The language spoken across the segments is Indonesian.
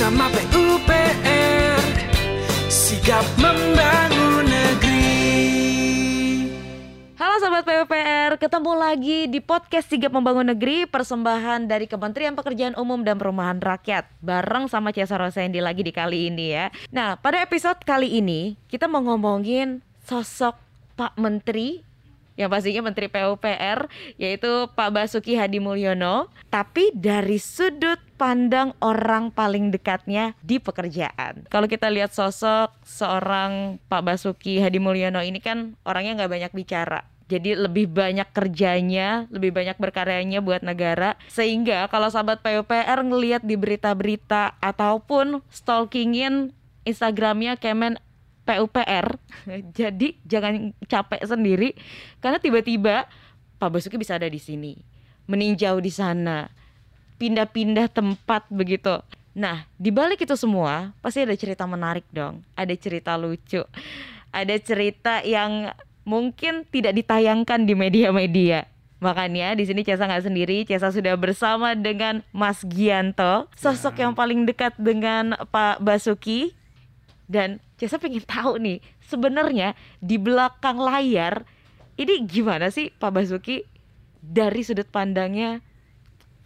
bersama PUPR Sigap membangun negeri. Halo Sobat PUPR, ketemu lagi di podcast Sigap Membangun Negeri Persembahan dari Kementerian Pekerjaan Umum dan Perumahan Rakyat. Bareng sama Ciasa Rosendi lagi di kali ini ya. Nah pada episode kali ini kita mau ngomongin sosok Pak Menteri yang pastinya Menteri PUPR yaitu Pak Basuki Hadi Mulyono. Tapi dari sudut pandang orang paling dekatnya di pekerjaan. Kalau kita lihat sosok seorang Pak Basuki Hadi Mulyono ini kan orangnya nggak banyak bicara. Jadi lebih banyak kerjanya, lebih banyak berkaryanya buat negara. Sehingga kalau sahabat PUPR ngelihat di berita-berita ataupun stalkingin Instagramnya Kemen PUPR. Jadi jangan capek sendiri karena tiba-tiba Pak Basuki bisa ada di sini, meninjau di sana, pindah-pindah tempat begitu. Nah, di balik itu semua pasti ada cerita menarik dong, ada cerita lucu, ada cerita yang mungkin tidak ditayangkan di media-media. Makanya di sini Cesa nggak sendiri, Cesa sudah bersama dengan Mas Gianto, sosok yang paling dekat dengan Pak Basuki. Dan Cesa pengen tahu nih, sebenarnya di belakang layar ini gimana sih Pak Basuki dari sudut pandangnya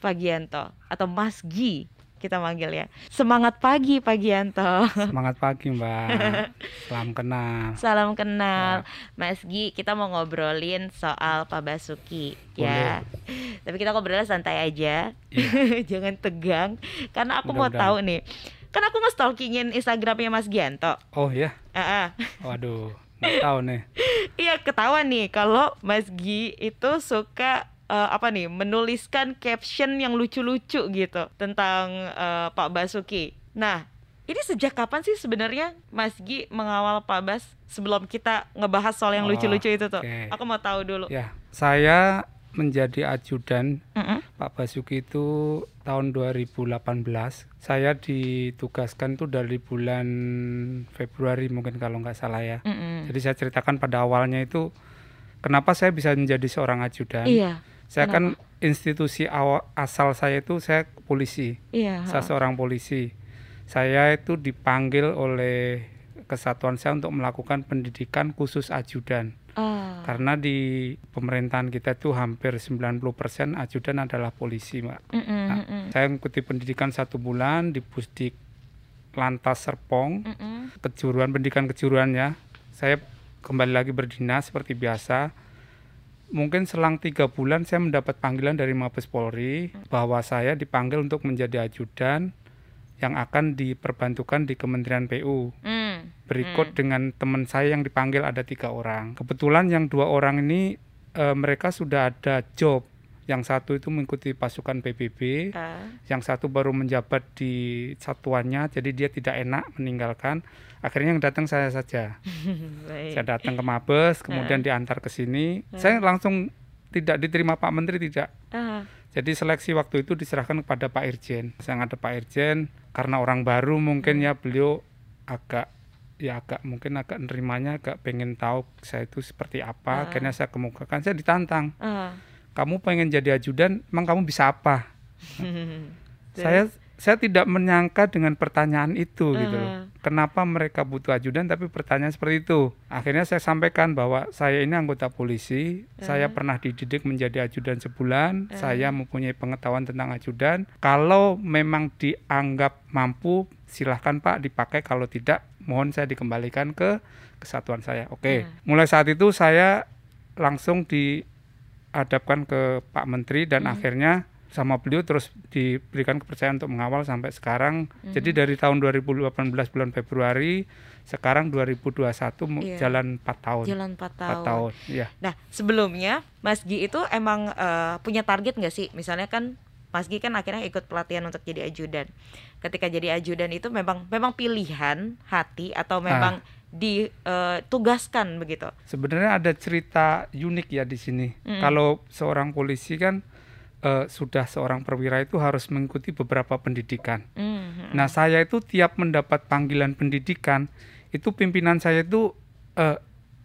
Pak Gianto atau Mas Gi kita manggil ya. Semangat pagi Pak Gianto. Semangat pagi Mbak. Salam kenal. Salam kenal, Mas Gi. Kita mau ngobrolin soal Pak Basuki ya. Tapi kita ngobrolnya santai aja, jangan tegang. Karena aku mau tahu nih, kan aku nge-stalkingin Instagramnya Mas Gianto. Oh ya. Ah, ah. Waduh. Nggak tahu nih. Iya ketahuan nih kalau Mas Gi itu suka eh, apa nih menuliskan caption yang lucu-lucu gitu tentang eh, Pak Basuki. Nah, ini sejak kapan sih sebenarnya Mas Gi mengawal Pak Bas sebelum kita ngebahas soal yang Oh, lucu-lucu itu tuh? oke. Aku mau tahu dulu. Ya, saya menjadi ajudan Mm-mm. Pak Basuki itu tahun 2018. Saya ditugaskan tuh dari bulan Februari mungkin kalau nggak salah ya. Mm-mm. Jadi saya ceritakan pada awalnya itu kenapa saya bisa menjadi seorang ajudan. Iya, Saya kan institusi awal, asal saya itu saya polisi. iya. saya seorang polisi. Saya itu dipanggil oleh kesatuan saya untuk melakukan pendidikan khusus ajudan. Ah, Karena di pemerintahan kita itu hampir 90% ajudan adalah polisi, Mbak. mm-mm, Nah, mm-mm, Saya mengikuti pendidikan satu bulan di Pusdik Lantas Serpong, mm-mm. kejuruan pendidikan kejuruan ya. Saya kembali lagi berdinas seperti biasa. Mungkin selang tiga bulan saya mendapat panggilan dari Mabes Polri bahwa saya dipanggil untuk menjadi ajudan yang akan diperbantukan di Kementerian PU. Mm. Berikut dengan teman saya yang dipanggil ada tiga orang. Kebetulan yang dua orang ini eh, mereka sudah ada job. Yang satu itu mengikuti pasukan PBB, Ah, yang satu baru menjabat di satuannya, jadi dia tidak enak meninggalkan. Akhirnya yang datang saya saja. Saya datang ke Mabes, kemudian diantar ke sini. Saya langsung tidak diterima Pak Menteri tidak. Ah, Jadi seleksi waktu itu diserahkan kepada Pak Irjen. Saya ada Pak Irjen karena orang baru mungkin ya beliau agak ya agak mungkin agak nerimanya agak pengen tahu saya itu seperti apa. Akhirnya saya kemukakan saya ditantang. ah. Kamu pengen jadi ajudan, emang kamu bisa apa? saya saya tidak menyangka dengan pertanyaan itu gitu loh. Kenapa mereka butuh ajudan tapi pertanyaan seperti itu. Akhirnya saya sampaikan bahwa saya ini anggota polisi, saya pernah dididik menjadi ajudan sebulan, saya mempunyai pengetahuan tentang ajudan. Kalau memang dianggap mampu, silahkan Pak dipakai. Kalau tidak, mohon saya dikembalikan ke kesatuan saya. Oke. Mulai saat itu saya langsung dihadapkan ke Pak Menteri dan akhirnya sama beliau terus diberikan kepercayaan untuk mengawal sampai sekarang. Jadi dari tahun 2018 bulan Februari sekarang 2021 mu- Iya. jalan 4 tahun. Jalan 4 tahun. 4 tahun. Iya. Nah, sebelumnya Mas Gi itu emang eh, punya target nggak sih? Misalnya kan Mas Gi kan akhirnya ikut pelatihan untuk jadi ajudan. Ketika jadi ajudan itu memang memang pilihan hati atau memang ditugaskan begitu. Sebenarnya ada cerita unik ya di sini. Kalau seorang polisi kan eh, sudah seorang perwira itu harus mengikuti beberapa pendidikan. Mhm. Nah, saya itu tiap mendapat panggilan pendidikan, itu pimpinan saya itu eh,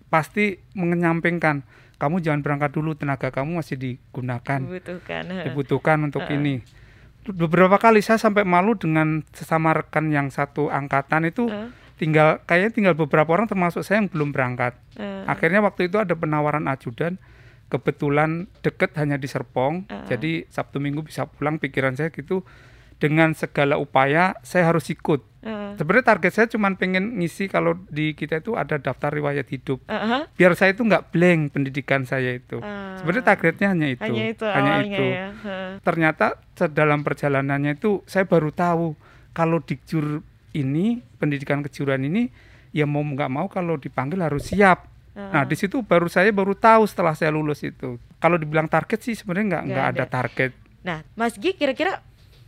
pasti menyampingkan, kamu jangan berangkat dulu, tenaga kamu masih digunakan, Dibutuhkan. dibutuhkan untuk ini. beberapa kali saya sampai malu dengan sesama rekan yang satu angkatan itu Eh, tinggal kayaknya tinggal beberapa orang termasuk saya yang belum berangkat. eh, Akhirnya waktu itu ada penawaran ajudan, kebetulan deket hanya di Serpong, Uh-uh. jadi Sabtu Minggu bisa pulang. Pikiran saya gitu, dengan segala upaya saya harus ikut. eh, Sebenarnya target saya cuma pengen ngisi kalau di kita itu ada daftar riwayat hidup, eh, eh, biar saya itu nggak blank pendidikan saya itu. Ah. Sebenarnya targetnya hanya itu, hanya itu hanya itu. ya. Eh, Ternyata dalam perjalanannya itu saya baru tahu kalau dikjur ini pendidikan kejuruan ini ya mau nggak mau kalau dipanggil harus siap. Nah di situ baru saya baru tahu setelah saya lulus itu. Kalau dibilang target sih sebenarnya nggak Nggak ada. ada target. Nah, Mas Gi kira-kira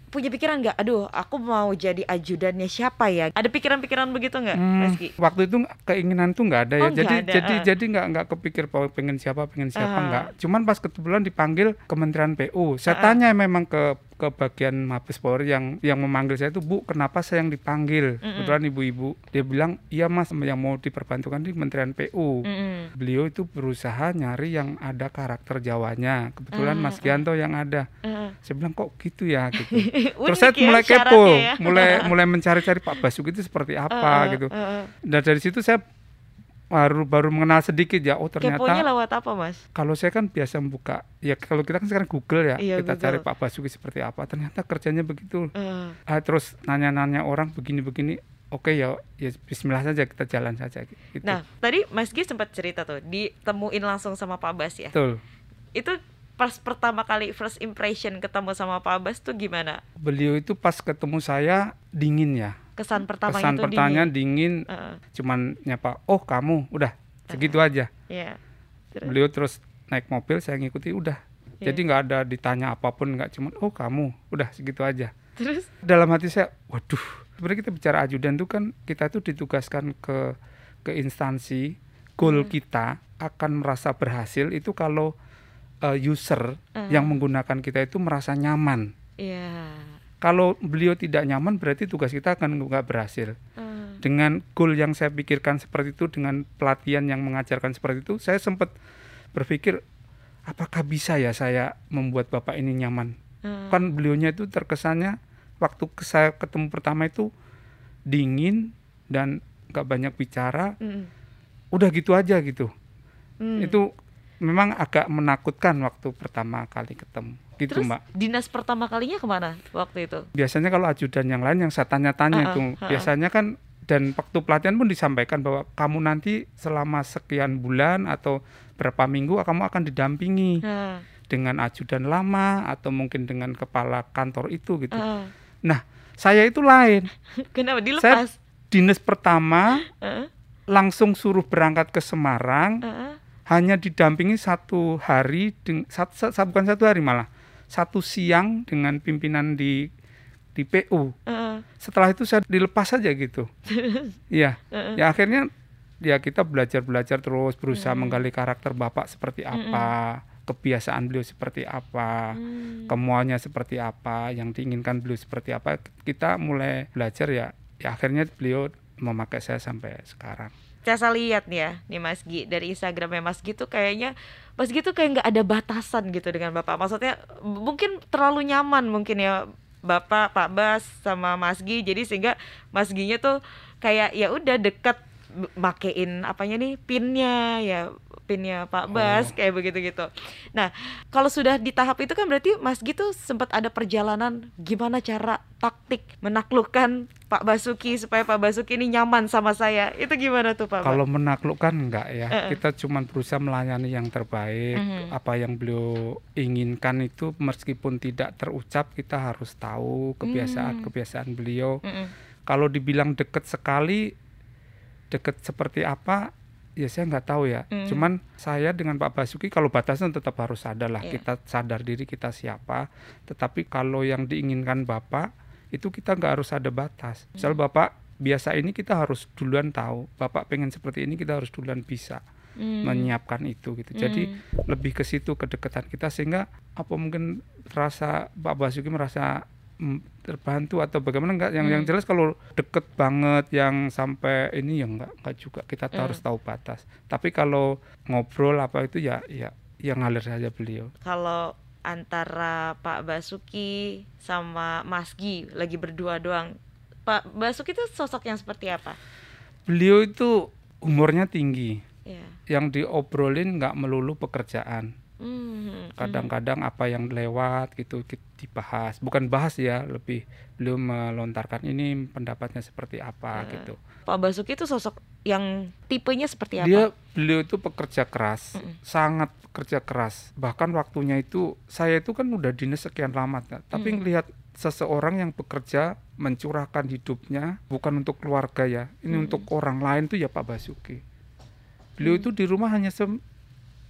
punya pikiran nggak? Aduh, aku mau jadi ajudannya siapa ya? Ada pikiran-pikiran begitu nggak, Hmm, Mas Gi? waktu itu keinginan tuh nggak ada ya. Oh, jadi ada, jadi ah. jadi nggak nggak kepikir bahwa pengen siapa pengen siapa Ah. nggak. Cuman pas kebetulan dipanggil Kementerian PU, saya Ah. tanya memang ke ke bagian Mabes Polri yang yang memanggil saya itu Bu, kenapa saya yang dipanggil? Mm-mm. Kebetulan ibu-ibu dia bilang iya Mas yang mau diperbantukan di Kementerian PU. Mm-mm. Beliau itu berusaha nyari yang ada karakter Jawanya. Kebetulan Ah, Mas Gianto yang ada. Eh, Saya bilang kok gitu ya gitu. Terus saya ya mulai kepo, ya. mulai mulai mencari-cari Pak Basuki itu seperti apa Eh, gitu. eh, eh. Dan dari situ saya baru baru mengenal sedikit ya. Oh Keponya ternyata lewat apa, Mas? kalau saya kan biasa membuka ya kalau kita kan sekarang Google ya Iya, kita Google. cari Pak Basuki seperti apa. Ternyata kerjanya begitu. Eh, Ah, terus nanya-nanya orang begini-begini. Oke ya, ya Bismillah saja kita jalan saja gitu. Nah, tadi Mas Gi sempat cerita tuh, ditemuin langsung sama Pak Bas ya. Betul. Itu pas pertama kali first impression ketemu sama Pak Bas tuh gimana? Beliau itu pas ketemu saya dingin ya. Kesan pertama Kesan itu pertanyaan dingin. dingin, Heeh, cuman nyapa, "Oh, kamu." Udah, segitu aja. Iya. Terus? Beliau terus naik mobil, saya ngikuti, udah. Iya. Jadi nggak ada ditanya apa pun, nggak cuman, "Oh, kamu." Udah, segitu aja. Terus? Dalam hati saya, waduh. Sebenarnya kita bicara ajudan itu kan kita itu ditugaskan ke ke instansi, goal Hmm. kita akan merasa berhasil itu kalau uh, user Hmm. yang menggunakan kita itu merasa nyaman. Iya. Kalau beliau tidak nyaman berarti tugas kita akan nggak berhasil. Eh, Dengan goal yang saya pikirkan seperti itu, dengan pelatihan yang mengajarkan seperti itu, saya sempat berpikir apakah bisa ya saya membuat bapak ini nyaman. eh. Kan beliaunya itu terkesannya waktu saya ketemu pertama itu dingin dan nggak banyak bicara, Mm, udah gitu aja gitu. mm. Itu memang agak menakutkan waktu pertama kali ketemu. Gitu Terus mbak. dinas pertama kalinya ke mana waktu itu? biasanya kalau ajudan yang lain yang saya tanya-tanya Ah, itu ah, ah. biasanya kan dan waktu pelatihan pun disampaikan bahwa kamu nanti selama sekian bulan atau berapa minggu kamu akan didampingi Nah, dengan ajudan lama atau mungkin dengan kepala kantor itu gitu. eh. Nah, saya itu lain. Kenapa dilepas? Dinas pertama Eh, langsung suruh berangkat ke Semarang eh. hanya didampingi satu hari deng- sat- sat- sat- bukan satu hari malah satu siang dengan pimpinan di di PU. Eh, setelah itu saya dilepas saja gitu. Iya. eh. Ya akhirnya ya kita belajar-belajar terus berusaha Mm. menggali karakter Bapak seperti apa, kebiasaan beliau seperti apa, Hmm. kemauannya seperti apa, yang diinginkan beliau seperti apa. Kita mulai belajar ya. Ya akhirnya beliau memakai saya sampai sekarang. Saya lihat nih ya, nih Mas Gi dari Instagramnya Mas Gi tuh kayaknya Mas Gi tuh kayak nggak ada batasan gitu dengan Bapak. Maksudnya mungkin terlalu nyaman mungkin ya Bapak, Pak Bas sama Mas Gi. Jadi sehingga Mas Ginya tuh kayak ya udah deket makein apanya nih pinnya ya pinnya Pak Bas Oh. kayak begitu gitu. Nah kalau sudah di tahap itu kan berarti Mas Gi tuh sempat ada perjalanan gimana cara taktik menaklukkan Pak Basuki supaya Pak Basuki ini nyaman sama saya. Itu gimana tuh Pak? Kalau menaklukkan enggak ya, Eh, eh. kita cuma berusaha melayani yang terbaik. Mhm. Apa yang beliau inginkan itu meskipun tidak terucap kita harus tahu kebiasaan-kebiasaan beliau. Mm-mm. Kalau dibilang deket sekali, deket seperti apa, ya saya nggak tahu ya. Mm. Cuman saya dengan Pak Basuki kalau batasnya tetap harus ada lah. Iya. Kita sadar diri kita siapa. Tetapi kalau yang diinginkan Bapak itu kita nggak harus ada batas. Misal Mm. Bapak biasa ini kita harus duluan tahu. Bapak pengen seperti ini kita harus duluan bisa Mm. menyiapkan itu gitu. Jadi Mm. lebih ke situ kedekatan kita sehingga apa mungkin rasa Pak Basuki merasa terbantu atau bagaimana enggak yang yang Hmm. jelas kalau deket banget yang sampai ini ya enggak enggak juga kita Hmm. harus tahu batas tapi kalau ngobrol apa itu ya ya yang ngalir saja beliau kalau antara Pak Basuki sama Mas Gi lagi berdua doang. Pak Basuki itu sosok yang seperti apa? Beliau itu umurnya tinggi. Ya. Yang diobrolin nggak melulu pekerjaan. Hmm, Kadang-kadang apa yang lewat gitu dibahas. Bukan bahas ya, lebih beliau melontarkan ini pendapatnya seperti apa Eh, gitu. Pak Basuki itu sosok yang tipenya seperti apa? Dia beliau itu pekerja keras, Mm-mm. sangat kerja keras. Bahkan waktunya itu saya itu kan udah dinas sekian lama, tapi Mm. ngelihat seseorang yang bekerja mencurahkan hidupnya bukan untuk keluarga ya, ini Mm. untuk orang lain tuh ya Pak Basuki. Beliau itu di rumah hanya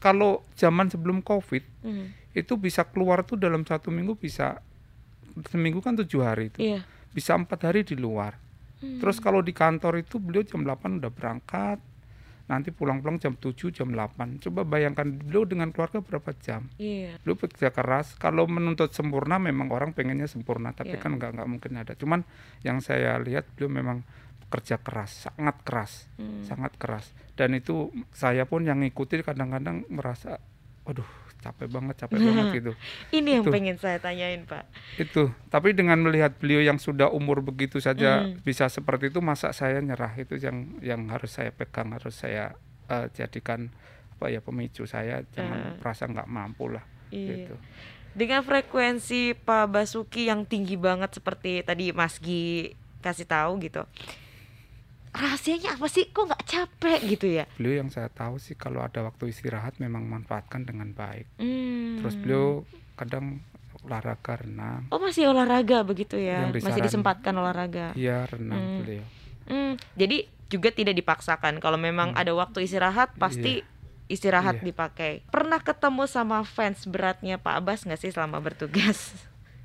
kalau zaman sebelum Covid Hmm, itu bisa keluar tuh dalam satu minggu bisa seminggu kan tujuh hari itu Iya. bisa empat hari di luar. Hmm. Terus kalau di kantor itu beliau jam 8 udah berangkat, nanti pulang-pulang jam 7, jam 8. Coba bayangkan beliau dengan keluarga berapa jam. Iya. Beliau bekerja keras. Kalau menuntut sempurna memang orang pengennya sempurna, tapi Iya. kan nggak nggak mungkin ada. Cuman yang saya lihat beliau memang kerja keras, sangat keras, Hmm. sangat keras. Dan itu saya pun yang ngikutin kadang-kadang merasa, waduh capek banget, capek banget gitu. Ini yang Itu. pengen saya tanyain, Pak. Itu. Tapi dengan melihat beliau yang sudah umur begitu saja Hmm. bisa seperti itu, masa saya nyerah itu yang yang harus saya pegang, harus saya eh, jadikan apa ya pemicu saya jangan merasa nggak mampu lah Iya. gitu. Dengan frekuensi Pak Basuki yang tinggi banget seperti tadi Mas Gi kasih tahu gitu. Rahasianya apa sih? Kok nggak capek gitu ya? Beliau yang saya tahu sih kalau ada waktu istirahat memang manfaatkan dengan baik. Hmm. Terus beliau kadang olahraga renang, Oh masih olahraga begitu ya? Yang Masih disaran- disempatkan olahraga. iya renang Hmm. beliau. Hmm, jadi juga tidak dipaksakan. Kalau memang ada waktu istirahat, pasti istirahat Hmm. Iya. dipakai. Pernah ketemu sama fans beratnya Pak Abbas nggak sih selama bertugas?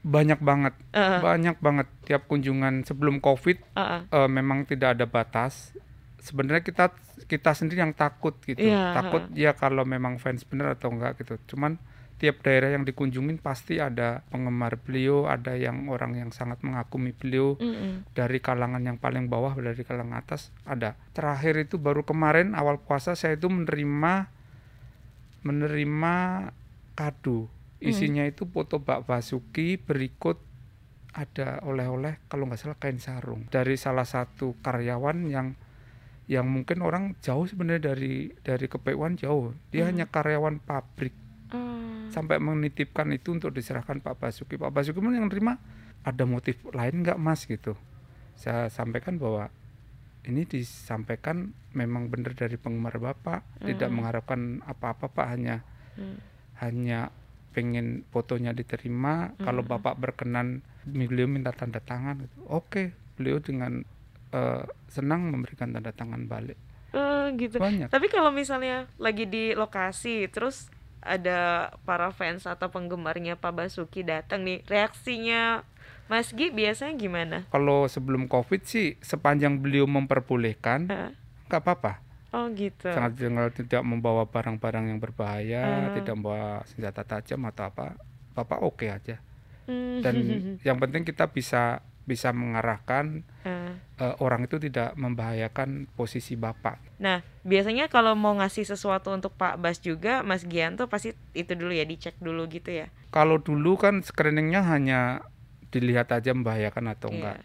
Banyak banget, Eh, banyak banget tiap kunjungan sebelum Covid eh, eh. eh, memang tidak ada batas. Sebenarnya kita kita sendiri yang takut gitu. Iya, Takut ya kalau memang fans bener atau enggak gitu. Cuman tiap daerah yang dikunjungin pasti ada penggemar beliau, ada yang orang yang sangat mengagumi beliau Mm-mm. dari kalangan yang paling bawah dari kalangan atas ada. Terakhir itu baru kemarin awal puasa saya itu menerima menerima kado. Isinya itu foto Pak Basuki berikut ada oleh-oleh kalau nggak salah kain sarung dari salah satu karyawan yang yang mungkin orang jauh sebenarnya dari dari KPUan jauh. Dia Hmm. hanya karyawan pabrik Hmm. sampai menitipkan itu untuk diserahkan Pak Basuki. Pak Basuki pun yang terima ada motif lain nggak Mas gitu. Saya sampaikan bahwa ini disampaikan memang benar dari penggemar Bapak, tidak Mm. mengharapkan apa-apa Pak hanya Hmm. hanya pengen fotonya diterima. Kalau Mm. Bapak berkenan beliau minta tanda tangan, gitu. oke beliau dengan eh, senang memberikan tanda tangan balik. Eh, gitu. Banyak. Tapi kalau misalnya lagi di lokasi, terus ada para fans atau penggemarnya Pak Basuki datang nih, reaksinya Mas Gi biasanya gimana? Kalau sebelum COVID sih sepanjang beliau memperbolehkan Eh, nggak apa-apa. Oh gitu. sangat tinggal tidak membawa barang-barang yang berbahaya, Ah. tidak membawa senjata tajam atau apa, bapak oke aja. Hmm. Dan yang penting kita bisa bisa mengarahkan Eh, eh, orang itu tidak membahayakan posisi bapak. Nah, biasanya kalau mau ngasih sesuatu untuk Pak Bas juga, Mas Gianto pasti itu dulu ya, dicek dulu gitu ya. Kalau dulu kan screeningnya hanya dilihat aja membahayakan atau Iya. enggak.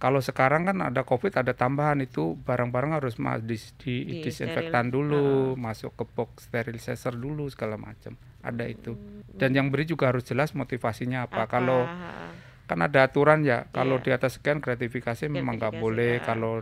Kalau sekarang kan ada covid ada tambahan itu barang-barang harus di, di- Di disinfektan steril. dulu, masuk ke box sterilizer dulu segala macam. Ada itu. Hmm. Dan yang beri juga harus jelas motivasinya apa. Apa? Kalau kan ada aturan ya kalau Iya. di atas sekian gratifikasi memang nggak Gratifikasi, boleh kalau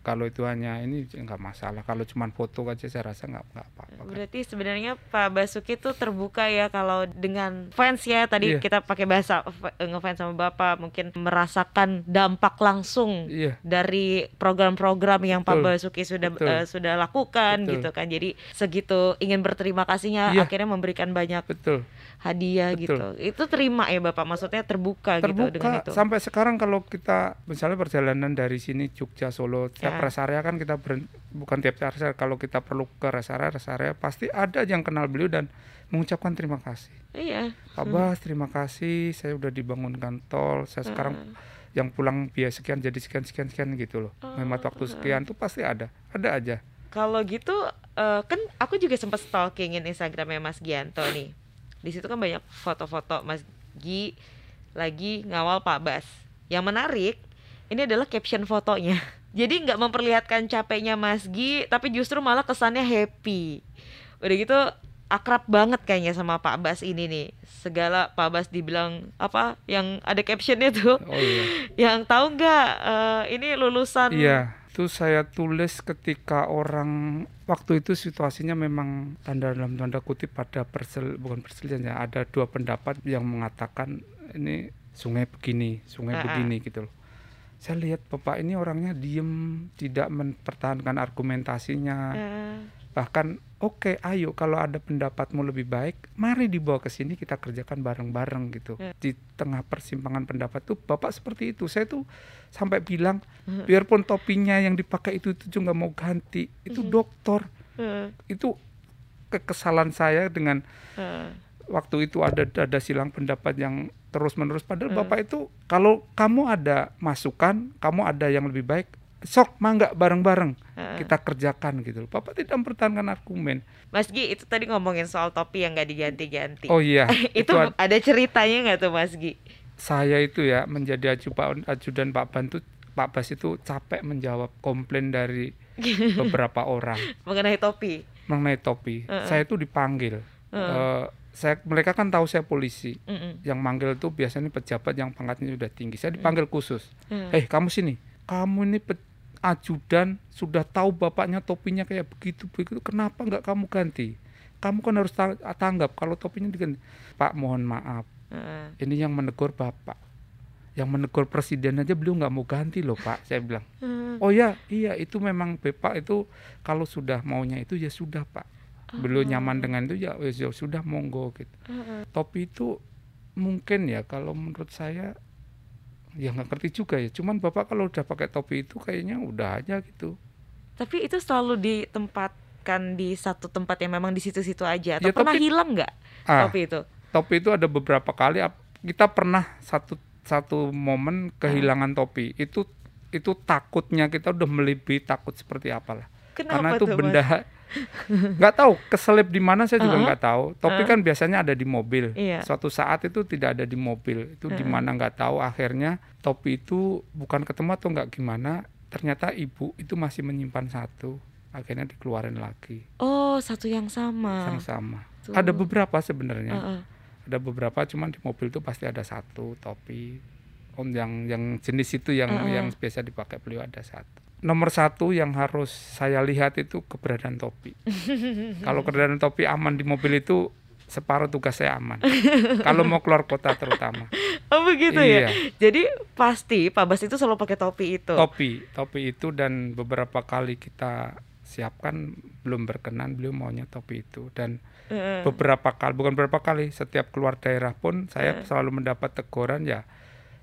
kalau itu hanya ini nggak masalah kalau cuma foto aja saya rasa nggak nggak apa-apa kan. Berarti sebenarnya Pak Basuki tuh terbuka ya kalau dengan fans ya tadi Iya. kita pakai bahasa ngefans sama Bapak mungkin merasakan dampak langsung iya dari program-program yang Pak Betul. Basuki sudah Betul. eh, sudah lakukan Betul. gitu kan. Jadi segitu ingin berterima kasihnya Iya. akhirnya memberikan banyak betul hadiah Betul. gitu. Itu terima ya Bapak maksudnya terbuka, gitu dengan terbuka itu. sampai sekarang kalau kita misalnya perjalanan dari sini Jogja Solo tiap Rest area kan kita beren- bukan tiap rest area kalau kita perlu ke rest area rest area pasti ada yang kenal beliau dan mengucapkan terima kasih Iya. Pak Bas terima kasih saya udah dibangunkan tol saya sekarang yang pulang biaya sekian jadi sekian sekian sekian gitu loh hemat waktu sekian tuh pasti ada ada aja Kalau gitu eh, kan aku juga sempat stalkingin Instagramnya Mas Gianto nih. Di situ kan banyak foto-foto Mas Gi lagi ngawal Pak Bas. Yang menarik ini adalah caption fotonya. Jadi nggak memperlihatkan capeknya Mas Gi, tapi justru malah kesannya happy. Udah gitu akrab banget kayaknya sama Pak Bas ini nih. Segala Pak Bas dibilang apa yang ada captionnya tuh. Oh iya. yang tahu nggak eh, ini lulusan Iya, itu saya tulis ketika orang waktu itu situasinya memang tanda dalam tanda kutip pada persel bukan perselisihan ya ada dua pendapat yang mengatakan ini sungai begini, sungai Ah, ah. begini gitu loh. Saya lihat bapak ini orangnya diem, tidak mempertahankan argumentasinya, Eh, bahkan oke ayo kalau ada pendapatmu lebih baik mari dibawa ke sini kita kerjakan bareng-bareng gitu. Ya. di tengah persimpangan pendapat tuh bapak seperti itu. Saya tuh sampai bilang biarpun topinya yang dipakai itu itu juga mau ganti. Itu Hmm. dokter eh, itu kekesalan saya dengan eh. waktu itu ada ada silang pendapat yang terus menerus padahal Hmm. bapak itu kalau kamu ada masukan kamu ada yang lebih baik sok mangga bareng-bareng Heeh. kita kerjakan gitu loh. Bapak tidak mempertahankan argumen. Mas Gi itu tadi ngomongin soal topi yang nggak diganti-ganti. Oh iya, itu, itu ad- ada ceritanya nggak tuh Mas Gi? saya itu ya menjadi ajudan ajudan Pak Ban tuh Pak Bas itu capek menjawab komplain dari beberapa orang Mengenai topi. mengenai topi. Heeh. Saya itu dipanggil. Eh, saya mereka kan tahu saya polisi. Mm-mm. Yang manggil tuh biasanya pejabat yang pangkatnya sudah tinggi. Saya dipanggil khusus. Hmm. Eh kamu sini. Kamu ini ajudan sudah tahu bapaknya topinya kayak begitu begitu. Kenapa nggak kamu ganti? Kamu kan harus ta- tanggap kalau topinya diganti. Pak mohon maaf. Heeh. Ini yang menegur bapak. Yang menegur presiden aja beliau nggak mau ganti loh pak. Saya bilang. Hmm. Oh ya, iya itu memang Bapak itu kalau sudah maunya itu ya sudah Pak. Beliau nyaman dengan itu ya, ya ya sudah monggo gitu. Heeh. Topi itu mungkin ya kalau menurut saya ya nggak ngerti juga ya. Cuman Bapak kalau udah pakai topi itu kayaknya udah aja gitu. Tapi itu selalu ditempatkan di satu tempat yang memang di situ-situ aja. Atau Ya, pernah tapi- hilang nggak Ah, topi itu? topi itu ada beberapa kali kita pernah satu satu momen kehilangan topi. Itu itu takutnya kita udah melebihi takut seperti apalah. Kenapa karena itu tuh, Mas? Nggak tahu keselip di mana saya juga Uh-uh. nggak tahu topi Uh. kan biasanya ada di mobil Iya. suatu saat itu tidak ada di mobil itu di Uh-uh. mana nggak tahu akhirnya topi itu bukan ketemu atau nggak gimana ternyata ibu itu masih menyimpan satu akhirnya dikeluarin lagi Oh, satu yang sama. yang sama Tuh. ada beberapa sebenarnya Heeh. ada beberapa cuman di mobil itu pasti ada satu topi om yang yang jenis itu yang Uh-uh. yang biasa dipakai beliau ada satu nomor satu yang harus saya lihat itu keberadaan topi kalau keberadaan topi aman di mobil itu separuh tugas saya aman kalau mau keluar kota terutama Oh begitu Iya. ya. Jadi pasti Pak Bas itu selalu pakai topi itu. topi topi itu dan beberapa kali kita siapkan belum berkenan beliau maunya topi itu dan Heeh. beberapa kali bukan beberapa kali setiap keluar daerah pun saya Eh. selalu mendapat teguran ya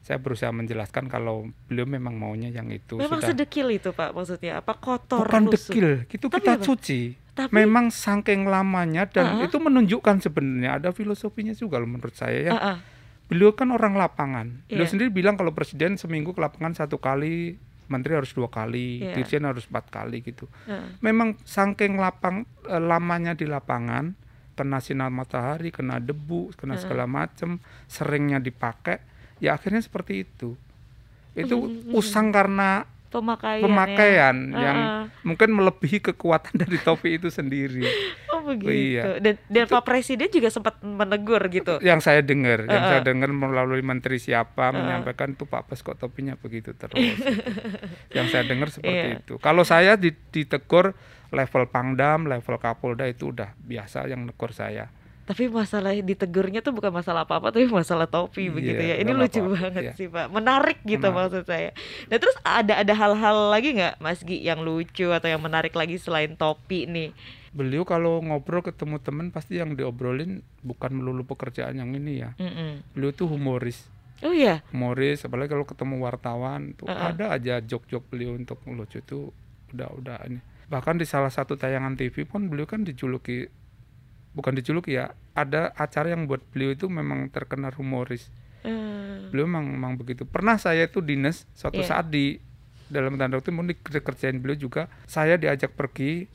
saya berusaha menjelaskan kalau beliau memang maunya yang itu Memang sudah sedekil itu Pak maksudnya. Apa kotor bukan lusuh? dekil itu Tapi kita apa? cuci Tapi memang saking lamanya dan Ah. itu menunjukkan sebenarnya ada filosofinya juga loh menurut saya ya Heeh. beliau kan orang lapangan beliau Iya. sendiri bilang kalau presiden seminggu ke lapangan satu kali menteri harus dua kali Iya. dirjen harus empat kali gitu Heeh. memang saking lapang eh, lamanya di lapangan kena sinar matahari kena debu kena Heeh. segala macem seringnya dipakai ya akhirnya seperti itu itu Mhm. usang karena Pemakaian. pemakaian ya. yang Heeh. mungkin melebihi kekuatan dari topi itu sendiri Oh begitu. iya. Dan dan Pak Presiden juga sempat menegur gitu. yang saya dengar yang saya dengar melalui menteri siapa Heeh. menyampaikan tuh Pak Bas kok topinya begitu terus gitu. yang saya dengar seperti Iya. itu kalau saya di- ditegur level pangdam level kapolda itu udah biasa yang negur saya Tapi masalah ditegurnya tuh bukan masalah apa-apa tapi masalah topi Iya, begitu ya. Ini lucu apa-apa, banget iya. sih Pak. Menarik gitu Menarik. maksud saya. Nah terus ada ada hal-hal lagi nggak Mas Gi yang lucu atau yang menarik lagi selain topi nih? beliau kalau ngobrol ketemu teman pasti yang diobrolin bukan melulu pekerjaan yang ini ya Mm-mm. beliau tuh humoris Oh iya. humoris apalagi kalau ketemu wartawan tuh Heeh. ada aja jok-jok beliau untuk lucu tuh udah udah ini bahkan di salah satu tayangan TV pun beliau kan dijuluki bukan dijuluki ya ada acara yang buat beliau itu memang terkenal humoris. Eh, beliau memang, memang begitu. Pernah saya itu dinas suatu Iya. saat di dalam tanda kutip mau dikerjain beliau juga saya diajak pergi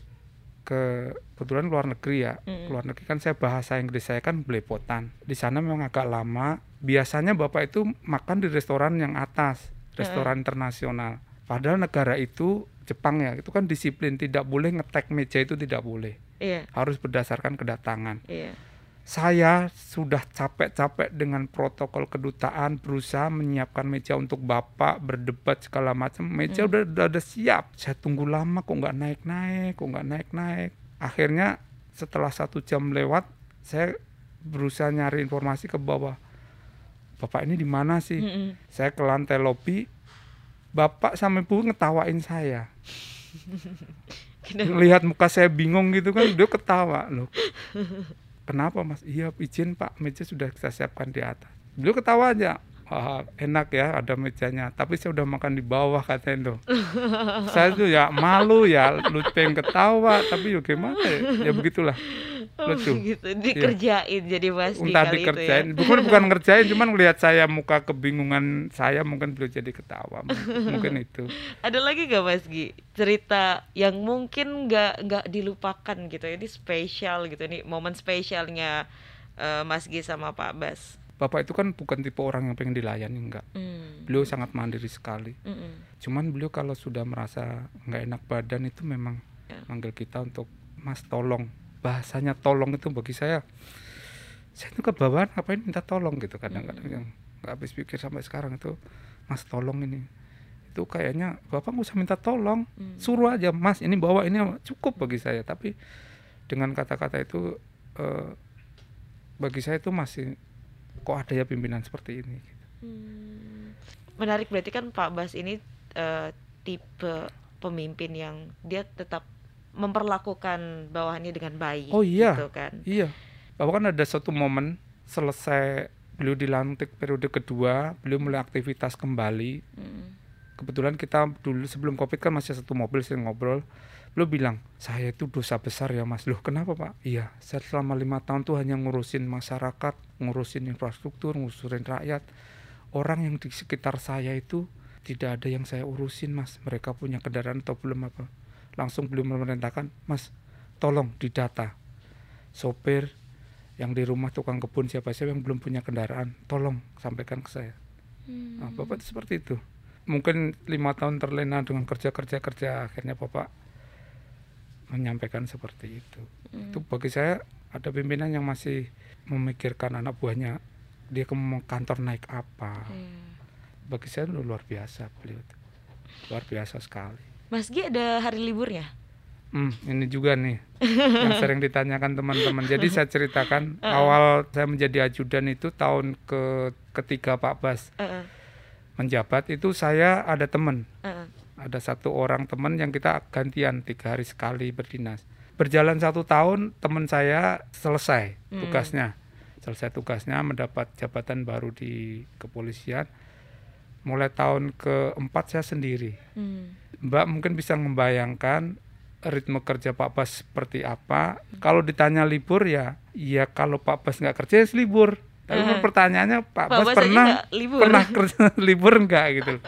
ke kebetulan luar negeri ya. Mm. luar negeri kan saya bahasa Inggris saya kan belepotan. Di sana memang agak lama. Biasanya bapak itu makan di restoran yang atas restoran internasional. Padahal negara itu Jepang ya itu kan disiplin tidak boleh ngetek meja itu tidak boleh Iya, harus berdasarkan kedatangan. Iya. saya sudah capek-capek dengan protokol kedutaan berusaha menyiapkan meja untuk bapak berdebat segala macam. Meja udah, udah udah siap. Saya tunggu lama kok nggak naik naik kok nggak naik naik akhirnya setelah satu jam lewat saya berusaha nyari informasi ke bawah. Bapak ini di mana sih? Mm-mm. saya ke lantai lobi. Bapak sama ibu ngetawain saya Lihat muka saya bingung gitu kan dia ketawa loh. Kenapa mas? Iya izin pak. Meja sudah kita siapkan di atas. Beliau ketawa aja. Wah, enak ya ada mejanya. Tapi saya udah makan di bawah katanya loh. Saya tuh ya malu ya lu pengen ketawa. Tapi ya gimana ya, ya begitulah lucu gitu. Dikerjain jadi Mas entah kali dikerjain itu ya. bukan bukan ngerjain cuman ngelihat saya muka kebingungan saya mungkin beliau jadi ketawa mungkin, itu Ada lagi gak Mas Gi cerita yang mungkin nggak nggak dilupakan gitu ini spesial gitu ini momen spesialnya eh, Mas Gi sama Pak Bas. bapak itu kan bukan tipe orang yang pengen dilayani enggak Hmm. beliau sangat mandiri sekali Mm-mm. cuman beliau kalau sudah merasa nggak enak badan itu memang Ya. manggil kita untuk mas tolong bahasanya tolong itu bagi saya saya itu kebawaan ngapain minta tolong? Gitu kadang-kadang yang nggak habis pikir sampai sekarang itu mas tolong ini. Itu kayaknya bapak nggak usah minta tolong Hmm. suruh aja mas ini bawa ini cukup bagi saya. Tapi dengan kata-kata itu eh, bagi saya itu masih kok ada ya pimpinan seperti ini? Hmm. Menarik berarti kan Pak Bas ini eh, tipe pemimpin yang dia tetap memperlakukan bawahannya dengan baik Oh iya. gitu kan. Iya, bahwa kan ada satu momen selesai beliau dilantik periode kedua, beliau mulai aktivitas kembali. Mm. Kebetulan kita dulu sebelum covid kan masih satu mobil sering ngobrol. Beliau bilang, saya itu dosa besar ya mas. Loh kenapa pak? Iya, saya selama lima tahun tuh hanya ngurusin masyarakat, ngurusin infrastruktur, ngurusin rakyat. Orang yang di sekitar saya itu tidak ada yang saya urusin mas. Mereka punya kendaraan atau belum apa. Langsung beliau memerintahkan, mas tolong didata. Sopir, yang di rumah tukang kebun siapa siapa yang belum punya kendaraan tolong sampaikan ke saya. Nah, bapak itu seperti itu. Mungkin lima tahun terlena dengan kerja kerja kerja akhirnya bapak menyampaikan seperti itu. Itu bagi saya ada pimpinan yang masih memikirkan anak buahnya dia ke kantor naik apa. Iya. bagi saya lu- luar biasa beliau itu. luar biasa sekali Mas Gi ada hari liburnya? Hmm, ini juga nih yang sering ditanyakan teman-teman. Jadi saya ceritakan awal saya menjadi ajudan itu tahun ke ketiga Pak Bas Heeh, menjabat itu saya ada teman, heeh. ada satu orang teman yang kita gantian tiga hari sekali berdinas. Berjalan satu tahun teman saya selesai Hmm. tugasnya, selesai tugasnya mendapat jabatan baru di kepolisian. Mulai tahun keempat saya sendiri. Hmm. Mbak mungkin bisa membayangkan ritme kerja Pak Bas seperti apa. Kalau ditanya libur ya, ya kalau Pak Bas nggak kerja ya libur. Tapi Eh. pertanyaannya Pak, Pak Bas, Bas pernah libur. pernah kerja libur nggak gitu.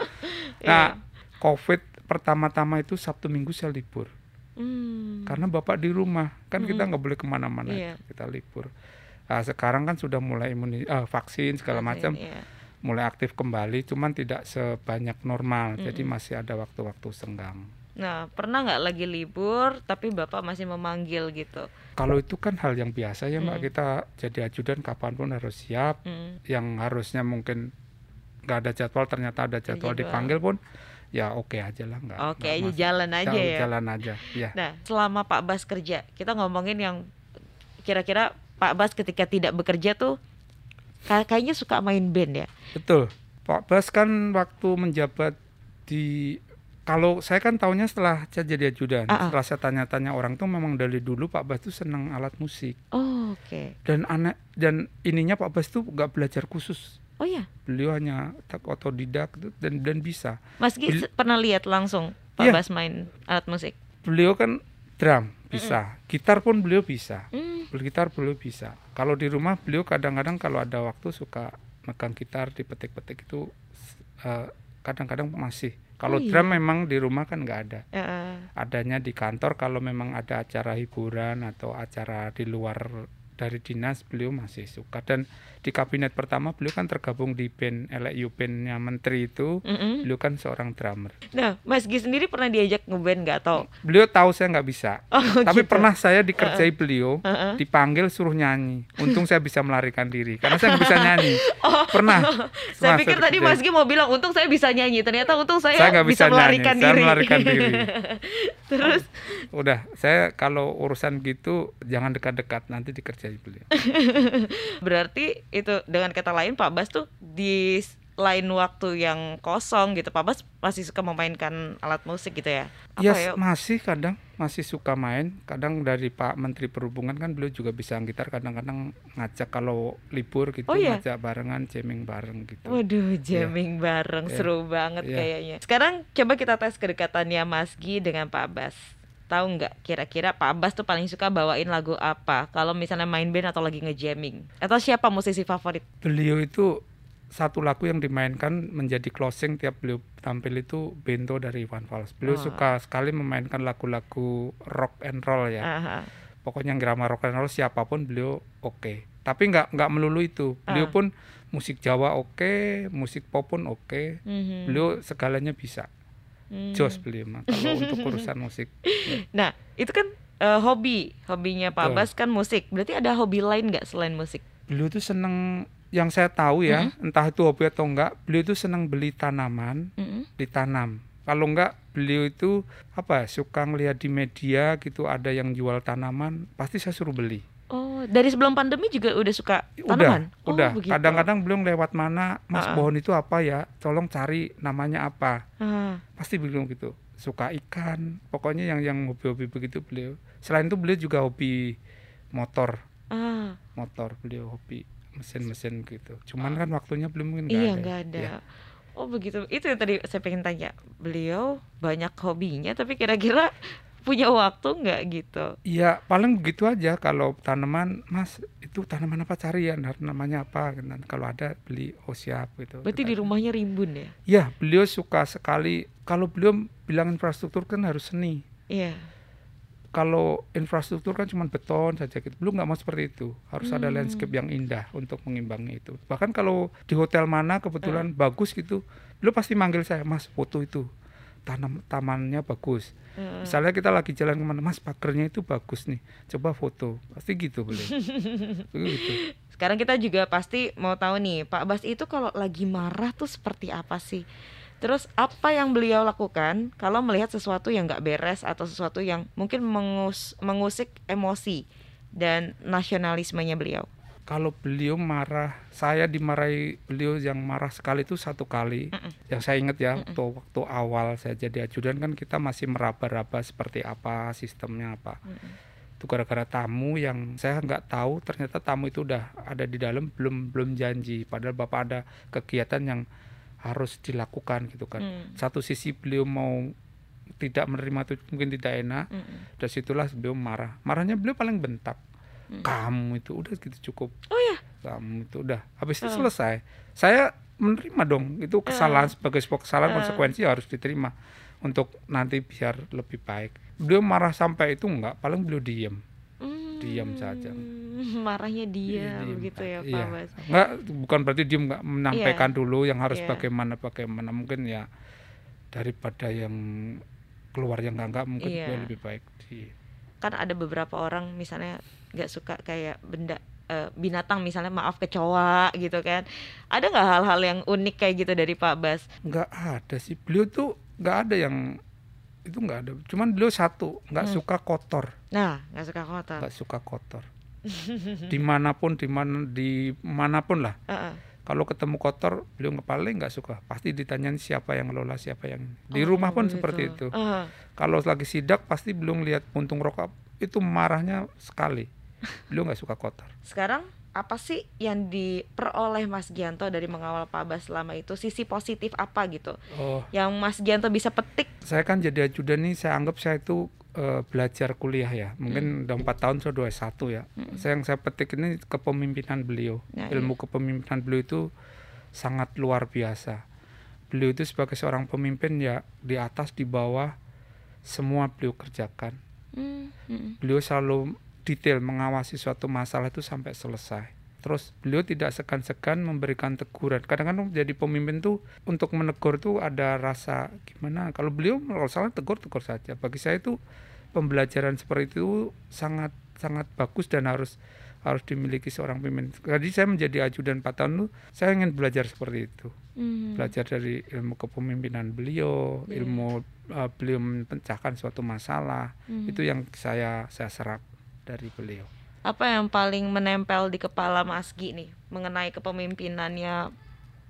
Nah, COVID pertama-tama itu Sabtu Minggu saya libur Hmm. karena Bapak di rumah kan kita nggak boleh ke mana-mana Iya. kita libur. Nah, sekarang kan sudah mulai imuni, eh, vaksin segala macam Iya. Mulai aktif kembali, cuman tidak sebanyak normal. Jadi masih ada waktu-waktu senggang. Nah, pernah nggak lagi libur tapi Bapak masih memanggil gitu? Kalau itu kan hal yang biasa ya mbak Mm. kita jadi ajudan kapan pun harus siap. Hmm. Yang harusnya mungkin nggak ada jadwal ternyata ada jadwal jadwal. dipanggil pun ya oke aja lah nggak. Oke nggak masalah. jalan aja Jalan- ya. Jalan aja ya. Nah, selama Pak Bas kerja, kita ngomongin yang kira-kira Pak Bas ketika tidak bekerja tuh kayaknya suka main band ya. Betul. Pak Bas kan waktu menjabat di kalau saya kan tahunya setelah saya jadi ajudan, Ah, ah. setelah saya tanya-tanya orang tuh memang dari dulu Pak Bas tuh senang alat musik Oh, oke. dan anak dan ininya Pak Bas tuh nggak belajar khusus, Oh ya, beliau hanya tak otodidak dan dan bisa. Mas Gi pernah lihat langsung Pak Iya. Bas main alat musik? Beliau kan drum bisa, gitar pun beliau bisa, Hmm. gitar beliau bisa. Kalau di rumah beliau kadang-kadang kalau ada waktu suka megang gitar dipetik-petik itu eh, kadang-kadang masih. Kalau Oh, iya. drum memang di rumah kan nggak ada. Heeh. Adanya di kantor kalau memang ada acara hiburan atau acara di luar dari dinas beliau masih suka dan di kabinet pertama beliau kan tergabung di band LU bandnya menteri itu Mm-mm. beliau kan seorang drummer Nah, Mas Gi sendiri pernah diajak ngeband nggak atau? beliau tahu saya nggak bisa Oh, tapi gitu. pernah saya dikerjai beliau Heeh. dipanggil suruh nyanyi untung saya bisa melarikan diri karena saya nggak bisa nyanyi pernah Oh. Saya Pernah pikir tadi. Mas Gi mau bilang untung saya bisa nyanyi, ternyata untung saya, Saya nggak bisa nyanyi, melarikan saya diri. melarikan diri. Terus udah saya kalau urusan gitu jangan dekat-dekat nanti dikerjai beliau berarti itu dengan kata lain Pak Bas tuh di lain waktu yang kosong gitu Pak Bas masih suka memainkan alat musik gitu ya? ya Apa ya? masih kadang masih suka main kadang dari Pak Menteri Perhubungan kan beliau juga bisa gitar kadang-kadang ngajak kalau libur gitu Oh, iya? ngajak barengan jamming bareng gitu Waduh, jamming bareng Iya. seru banget Iya. kayaknya. Sekarang coba kita tes kedekatannya Mas Gi dengan Pak Bas. Tahu nggak kira-kira Pak Bas tuh paling suka bawain lagu apa kalau misalnya main band atau lagi ngejamming? Atau siapa musisi favorit? beliau itu satu lagu yang dimainkan menjadi closing tiap beliau tampil itu Bento dari Iwan Fals. Beliau Oh. suka sekali memainkan lagu-lagu rock and roll ya. Aha. Pokoknya yang irama rock and roll siapa pun beliau oke. Tapi nggak nggak melulu itu. Ah. Beliau pun musik Jawa oke, musik pop pun oke. Mhm. Beliau segalanya bisa. Hmm. Jos beliau mah kalau untuk urusan musik. Nah, itu kan eh, hobi, hobinya Pak Betul. Bas kan musik. Berarti ada hobi lain nggak selain musik? Beliau tuh seneng yang saya tahu ya, entah itu hobi atau enggak, beliau tuh seneng beli tanaman, Mm-mm. ditanam. Kalau enggak beliau itu apa suka ngelihat di media gitu ada yang jual tanaman, pasti saya suruh beli. Oh, dari sebelum pandemi juga udah suka Udah, tanaman? Oh, udah. begitu. Kadang-kadang belum lewat mana, Mas Ah. pohon itu apa ya? Tolong cari namanya apa. Ah. Pasti beliau gitu. Suka ikan, pokoknya yang yang hobi-hobi begitu beliau. Selain itu beliau juga hobi motor, Ah, motor beliau hobi mesin-mesin gitu. Cuman kan waktunya belum mungkin nggak iya ada. nggak ada. Ya. Oh begitu. Itu yang tadi saya pengen tanya. Beliau banyak hobinya, tapi kira-kira punya waktu nggak gitu? Iya, paling begitu aja kalau tanaman, Mas, itu tanaman apa cari ya, Nar, namanya apa? Dan kalau ada beli, oh siap gitu. Berarti di Kita- rumahnya rimbun ya? Ya, beliau suka sekali. Kalau beliau bilang infrastruktur kan harus seni. Iya. Kalau infrastruktur kan cuma beton saja gitu. Beliau nggak mau seperti itu. Harus ada Hmm. landscape yang indah untuk mengimbangi itu. Bahkan kalau di hotel mana kebetulan bagus gitu, beliau pasti manggil saya, Mas, foto itu. Tanam tamannya bagus. Heeh. Misalnya kita lagi jalan ke mana, Mas pagernya itu bagus nih, coba foto. Pasti gitu beliau. Begitu. Sekarang kita juga pasti mau tahu nih, Pak Bas itu kalau lagi marah tuh seperti apa sih? Terus apa yang beliau lakukan kalau melihat sesuatu yang nggak beres atau sesuatu yang mungkin mengus mengusik emosi dan nasionalismenya beliau? Kalau beliau marah, saya dimarahi beliau yang marah sekali itu satu kali. Yang saya ingat ya, waktu, waktu awal saya jadi ajudan kan kita masih meraba-raba seperti apa sistemnya apa. Itu gara-gara tamu yang saya nggak tahu ternyata tamu itu udah ada di dalam belum belum janji. Padahal bapak ada kegiatan yang harus dilakukan gitu kan. Hmm. Satu sisi beliau mau tidak menerima itu mungkin tidak enak. Mm-mm. dari situlah beliau marah marahnya beliau paling bentak Hmm. kamu itu udah gitu cukup Oh ya, kamu itu udah habis itu Ah. selesai saya menerima dong itu kesalahan sebagai sebuah kesalahan Ah. konsekuensi harus diterima untuk nanti biar lebih baik beliau marah sampai itu enggak paling beliau diem Diam saja. Hmm, Marahnya dia Diem. begitu ya Pak Iya. Bas. enggak bukan berarti diem enggak menyampaikan dulu yang harus Iya. bagaimana bagaimana mungkin ya daripada yang keluar yang enggak enggak mungkin Iya. beliau lebih baik di Kan ada beberapa orang misalnya nggak suka kayak benda eh, binatang misalnya maaf kecoa gitu kan. Ada nggak hal-hal yang unik kayak gitu dari Pak Bas? nggak ada sih beliau tuh nggak ada yang itu nggak ada cuman beliau satu nggak Hmm. suka kotor Nah, nggak suka kotor. nggak suka kotor di mana pun di mana di mana pun lah Heeh. Kalau ketemu kotor beliau paling nggak suka pasti ditanyain siapa yang ngelola siapa yang di Oh, rumah pun begitu. seperti itu Heeh. kalau lagi sidak pasti belum lihat puntung rokok itu marahnya sekali beliau nggak suka kotor Sekarang apa sih yang diperoleh Mas Gianto dari mengawal Pak Bas selama itu? Sisi positif apa gitu? oh Yang Mas Gianto bisa petik? saya kan jadi ajudan nih saya anggap saya itu eh, belajar kuliah ya. Mungkin udah empat tahun sudah dua satu ya. Saya yang saya petik ini kepemimpinan beliau. Nah, ilmu kepemimpinan beliau itu sangat luar biasa. Beliau itu sebagai seorang pemimpin ya di atas di bawah semua beliau kerjakan. Hmm, hmm. Beliau selalu detail mengawasi suatu masalah itu sampai selesai. Terus beliau tidak segan-segan memberikan teguran. Kadang-kadang jadi pemimpin tuh untuk menegur tuh ada rasa gimana. Kalau beliau kalau salah tegur tegur saja. Bagi saya itu pembelajaran seperti itu sangat sangat bagus dan harus harus dimiliki seorang pemimpin. Jadi saya menjadi ajudan 4 tahun saya ingin belajar seperti itu. Hmm. Belajar dari ilmu kepemimpinan beliau, Iya. ilmu uh, beliau memecahkan suatu masalah. Hmm. Itu yang saya saya serap dari beliau. Apa yang paling menempel di kepala Mas Gi nih mengenai kepemimpinannya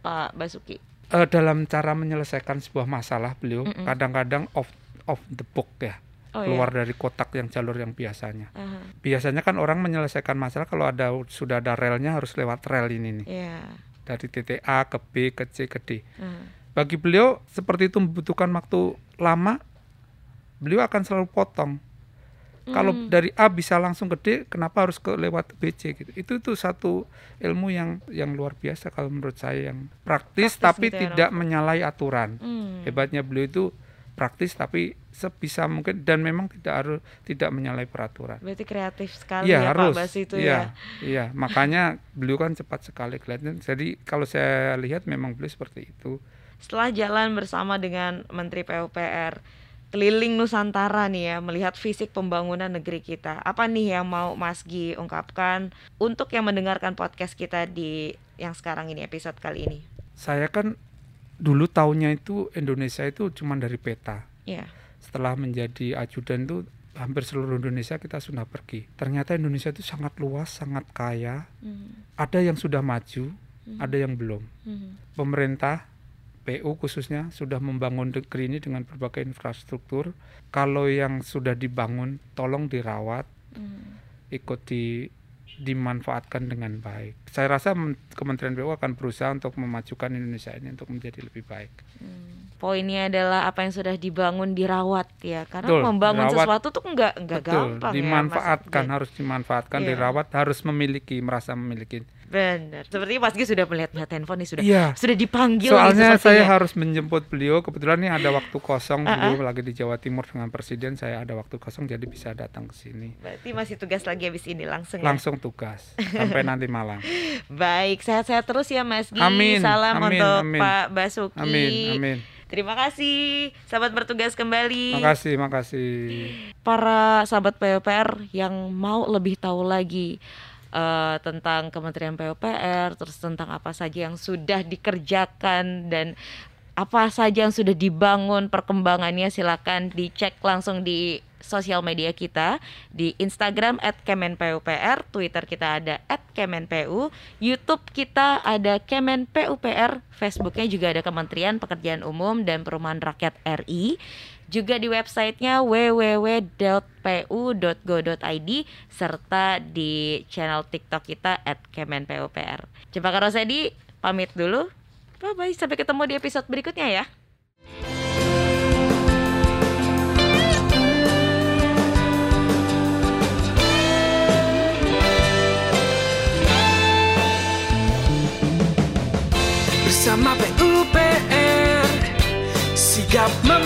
Pak Basuki? Eh, dalam cara menyelesaikan sebuah masalah beliau Mm-mm. kadang-kadang off off the book ya Oh keluar dari kotak yang jalur yang biasanya iya. Aha, biasanya kan orang menyelesaikan masalah kalau ada sudah ada relnya harus lewat rel ini nih Iya. dari titik A ke B ke C ke D Aha. bagi beliau seperti itu membutuhkan waktu lama beliau akan selalu potong kalau Hmm. dari A bisa langsung ke D kenapa harus ke lewat B C gitu itu tuh satu ilmu yang yang luar biasa kalau menurut saya yang praktis, Praktis tapi gitu ya, tidak menyalahi aturan Hmm. hebatnya beliau itu praktis tapi sebisa mungkin dan memang tidak harus tidak menyalahi peraturan. Berarti kreatif sekali Iya ya harus. Pak Bas itu iya, ya. Iya, makanya beliau kan cepat sekali kelihatan. Jadi kalau saya lihat memang beliau seperti itu. Setelah jalan bersama dengan Menteri PUPR keliling Nusantara nih ya melihat fisik pembangunan negeri kita. Apa nih yang mau Mas Gi ungkapkan untuk yang mendengarkan podcast kita di yang sekarang ini episode kali ini? Saya kan dulu tahunnya itu Indonesia itu cuma dari peta. Iya. Setelah menjadi ajudan itu hampir seluruh Indonesia kita sudah pergi. Ternyata Indonesia itu sangat luas, sangat kaya. Hmm. Ada yang sudah maju, Hmm. ada yang belum. Hmm. pemerintah PU khususnya sudah membangun negeri ini dengan berbagai infrastruktur. Kalau yang sudah dibangun, tolong dirawat, Hmm. ikut di dimanfaatkan dengan baik. Saya rasa men- Kementerian PU akan berusaha untuk memajukan Indonesia ini untuk menjadi lebih baik. Hmm. Poinnya adalah apa yang sudah dibangun dirawat ya, karena Betul, membangun dirawat. sesuatu tuh enggak enggak Betul, gampang ya, dimanfaatkan Gi. harus dimanfaatkan, Iya. dirawat, harus memiliki, merasa memiliki. Benar. Seperti Mas Gi sudah melihat melihat handphone nih sudah Iya. sudah dipanggil nih Soalnya saya sepertinya. harus menjemput beliau. Kebetulan nih ada waktu kosong, beliau lagi di Jawa Timur dengan presiden. Saya ada waktu kosong, jadi bisa datang ke sini. Berarti masih tugas lagi habis ini langsung ya. langsung tugas sampai nanti malam. Baik, sehat-sehat terus ya Mas Gi. Amin, Salam amin, untuk amin. Pak Basuki. Amin, amin. Terima kasih, sahabat bertugas kembali. Makasih, makasih. Para sahabat PUPR yang mau lebih tahu lagi eh, tentang Kementerian PUPR, terus tentang apa saja yang sudah dikerjakan dan apa saja yang sudah dibangun perkembangannya silakan dicek langsung di sosial media kita di Instagram @kemenpupr, Twitter kita ada @kemenpu, YouTube kita ada kemenpupr, Facebooknya juga ada Kementerian Pekerjaan Umum dan Perumahan Rakyat RI, juga di websitenya www.pu.go.id serta di channel TikTok kita @kemenpupr. Coba Rosedi pamit dulu. Bye bye, sampai ketemu di episode berikutnya ya. Bersama PUPR Sigap mem